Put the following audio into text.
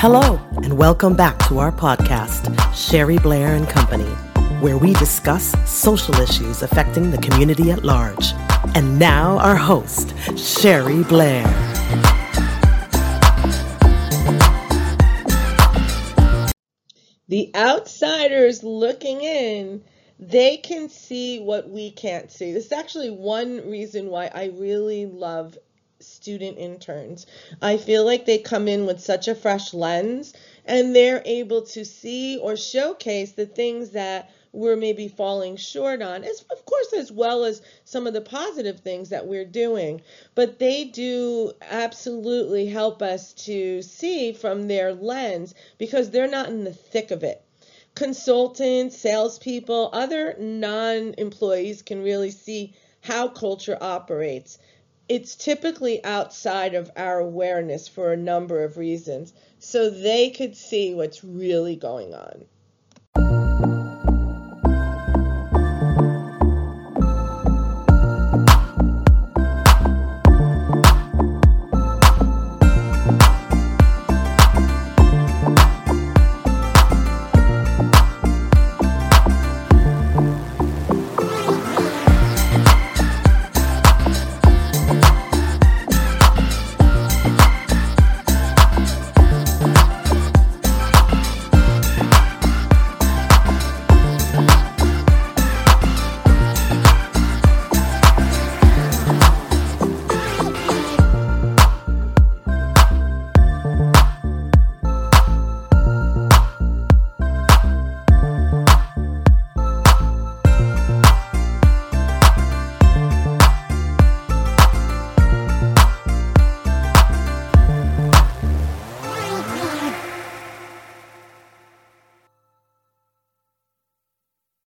Hello, and welcome back to our podcast, Sherry Blair and Company, where we discuss social issues affecting the community at large. And now, our host, Sherry Blair. The outsiders looking in, they can see what we can't see. This is actually one reason why I really love student interns. I feel like they come in with such a fresh lens and they're able to see or showcase the things that we're maybe falling short on, as of course, as well as some of the positive things that we're doing. But they do absolutely help us to see from their lens because they're not in the thick of it. Consultants, salespeople, other non employees can really see how culture operates. It's typically outside of our awareness for a number of reasons, so they could see what's really going on.